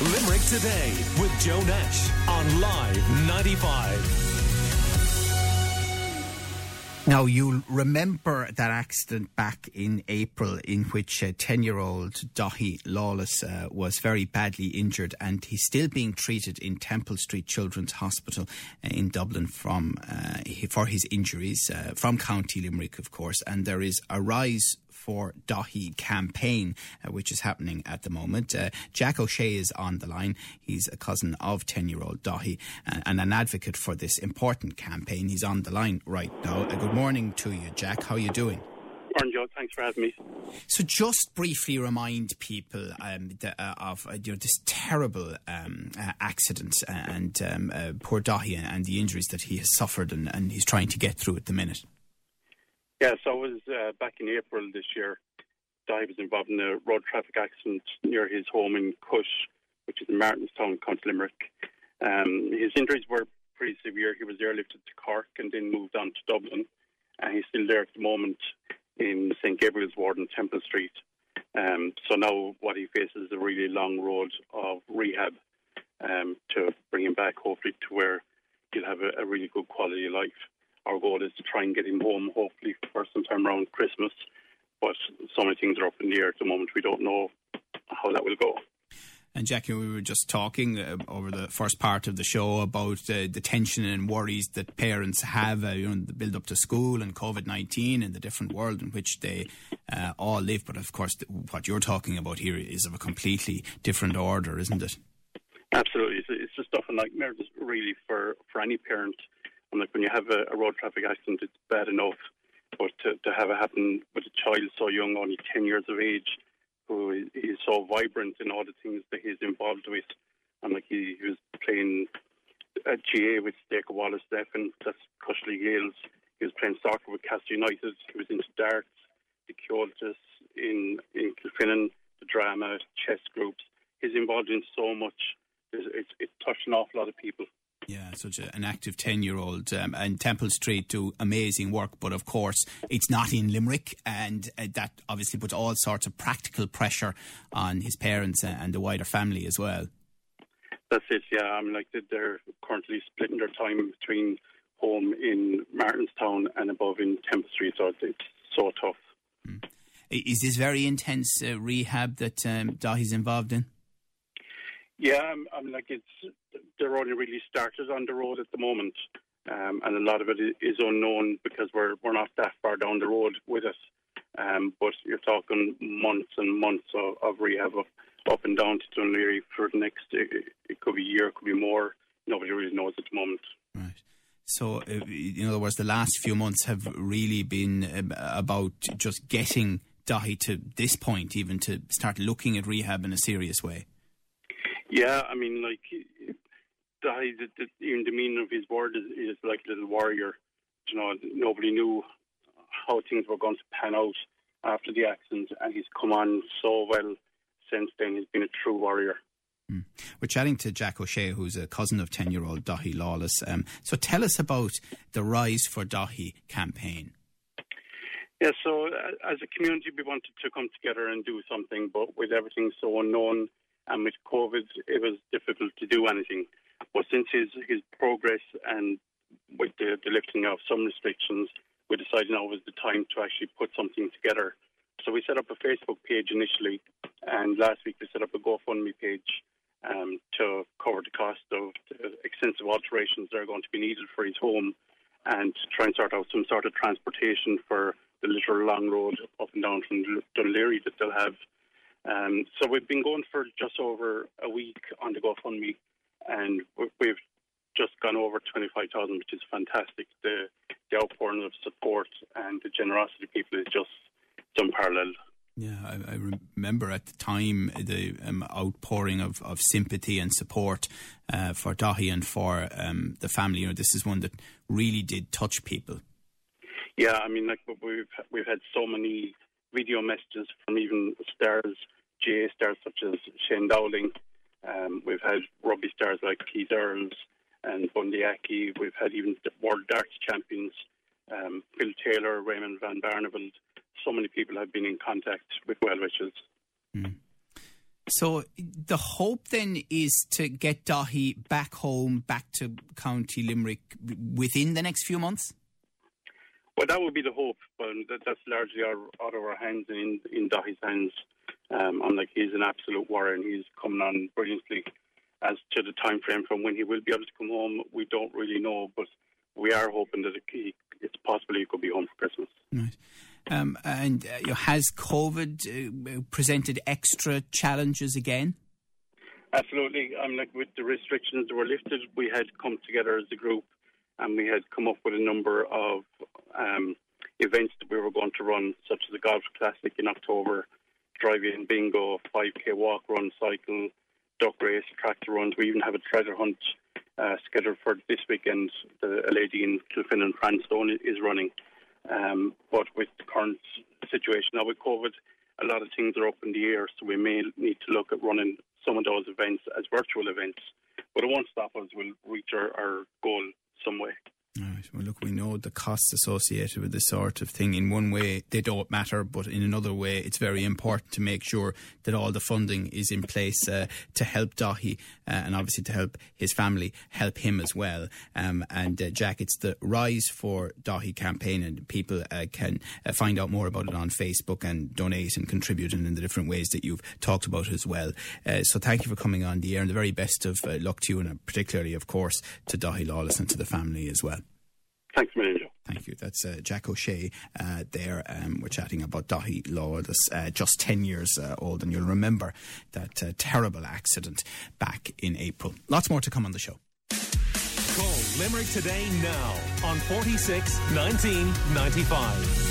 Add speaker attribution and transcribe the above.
Speaker 1: Limerick Today with Joe Nash on Live 95.
Speaker 2: Now, you'll remember that accident back in April in which 10 year old Dahi Lawless uh, was very badly injured and he's still being treated in Temple Street Children's Hospital uh, in Dublin from, uh, for his injuries uh, from County Limerick, of course. And there is a rise for Dahi campaign, uh, which is happening at the moment. Uh, Jack O'Shea is on the line. He's a cousin of 10 year old Dahi uh, and an advocate for this important campaign. He's on the line right now. Uh, good morning to you, Jack. How are you doing?
Speaker 3: Morning, Joe. Thanks for having me.
Speaker 2: So, just briefly remind people um, the, uh, of uh, you know, this terrible um, uh, accident and um, uh, poor Dahi and the injuries that he has suffered and, and he's trying to get through at the minute.
Speaker 3: Yeah, so it was uh, back in April this year. Di was involved in a road traffic accident near his home in Cush, which is in Martinstown, County Limerick. Um, his injuries were pretty severe. He was airlifted to Cork and then moved on to Dublin. And he's still there at the moment in St Gabriel's Ward in Temple Street. Um, so now what he faces is a really long road of rehab um, to bring him back, hopefully, to where he'll have a, a really good quality of life our goal is to try and get him home, hopefully, for some time around Christmas. But so many things are up in the air at the moment. We don't know how that will go.
Speaker 2: And Jackie, we were just talking uh, over the first part of the show about uh, the tension and worries that parents have, uh, you know, the build up to school and COVID nineteen and the different world in which they uh, all live. But of course, what you're talking about here is of a completely different order, isn't it?
Speaker 3: Absolutely, it's, it's just often a nightmare, really, for for any parent and like when you have a, a road traffic accident, it's bad enough, but to, to have it happen with a child so young, only 10 years of age, who is, is so vibrant in all the things that he's involved with, and like he, he was playing at GAA with Staker Wallace and that's Cushly Gales. He was playing soccer with Castle United. He was into darts, the Cultus, in, in Kilfinane, the drama, chess groups. He's involved in so much. It's, it's, it touched an awful lot of people.
Speaker 2: Yeah, such a, an active 10 year old. Um, and Temple Street do amazing work, but of course, it's not in Limerick, and uh, that obviously puts all sorts of practical pressure on his parents and the wider family as well.
Speaker 3: That's it, yeah. I mean, like they're currently splitting their time between home in Martinstown and above in Temple Street, so it's so tough.
Speaker 2: Mm. Is this very intense uh, rehab that um, Dahi's involved in?
Speaker 3: Yeah, I'm, I'm like it's they're only really started on the road at the moment, um, and a lot of it is unknown because we're we're not that far down the road with it. Um, but you're talking months and months of, of rehab up, up and down to Laoghaire for the next. It, it could be a year, it could be more. Nobody really knows at the moment.
Speaker 2: Right. So, uh, in other words, the last few months have really been um, about just getting Dahi to this point, even to start looking at rehab in a serious way.
Speaker 3: Yeah, I mean, like even the meaning of his word is, is like a little warrior. You know, nobody knew how things were going to pan out after the accident, and he's come on so well since then. He's been a true warrior.
Speaker 2: Mm. We're chatting to Jack O'Shea, who's a cousin of 10 year old Dahi Lawless. Um, so tell us about the Rise for Dahi campaign.
Speaker 3: Yeah, so uh, as a community, we wanted to come together and do something, but with everything so unknown and with COVID, it was difficult to do anything. But since his, his progress and with the, the lifting of some restrictions, we decided now was the time to actually put something together. So we set up a Facebook page initially, and last week we set up a GoFundMe page um, to cover the cost of the extensive alterations that are going to be needed for his home and to try and sort out some sort of transportation for the literal long road up and down from Laoghaire that they'll have um, so we've been going for just over a week on the GoFundMe, and we've just gone over 25,000, which is fantastic. The, the outpouring of support and the generosity of people is just unparalleled.
Speaker 2: Yeah, I, I, remember at the time the um, outpouring of, of sympathy and support uh, for Dahi and for um, the family. You know, this is one that really did touch people.
Speaker 3: Yeah, I mean, like we've we've had so many video messages from even stars, GAA stars such as Shane Dowling. Um, we've had rugby stars like Keith Earls and Bundee Aki. We've had even world darts champions, um, Phil Taylor, Raymond Van Barneveld. So many people have been in contact with well.
Speaker 2: Mm. So the hope then is to get Dahi back home, back to County Limerick within the next few months.
Speaker 3: Well, that would be the hope, but that's largely out, out of our hands and in, in Dahi's hands. Um, unlike he's an absolute warrior and he's coming on brilliantly. As to the time frame from when he will be able to come home, we don't really know, but we are hoping that it, it's possible he could be home for Christmas.
Speaker 2: Right. Um, and uh, has COVID uh, presented extra challenges again?
Speaker 3: Absolutely. I mean, like with the restrictions that were lifted, we had come together as a group and we had come up with a number of um, events that we were going to run, such as the Golf Classic in October, drive-in bingo, 5k walk, run, cycle, duck race, tractor runs. We even have a treasure hunt uh, scheduled for this weekend. The, a lady in Kilfin and Cranstone is running. Um, but with the current situation now with COVID, a lot of things are up in the air, so we may need to look at running some of those events as virtual events. But it won't stop us. We'll reach our, our goal some way.
Speaker 2: All right. Well, look, we know the costs associated with this sort of thing. In one way, they don't matter, but in another way, it's very important to make sure that all the funding is in place uh, to help Dahi uh, and obviously to help his family, help him as well. Um, and uh, Jack, it's the Rise for Dahi campaign, and people uh, can uh, find out more about it on Facebook and donate and contribute and in the different ways that you've talked about as well. Uh, so, thank you for coming on the air, and the very best of luck to you, and particularly, of course, to Dahi Lawless and to the family as well.
Speaker 3: Thanks, million, Joe.
Speaker 2: Thank you. That's uh, Jack O'Shea uh, there. Um, we're chatting about Dahi Lawless, uh, just 10 years uh, old, and you'll remember that uh, terrible accident back in April. Lots more to come on the show.
Speaker 1: Call Limerick today now on 46 1995.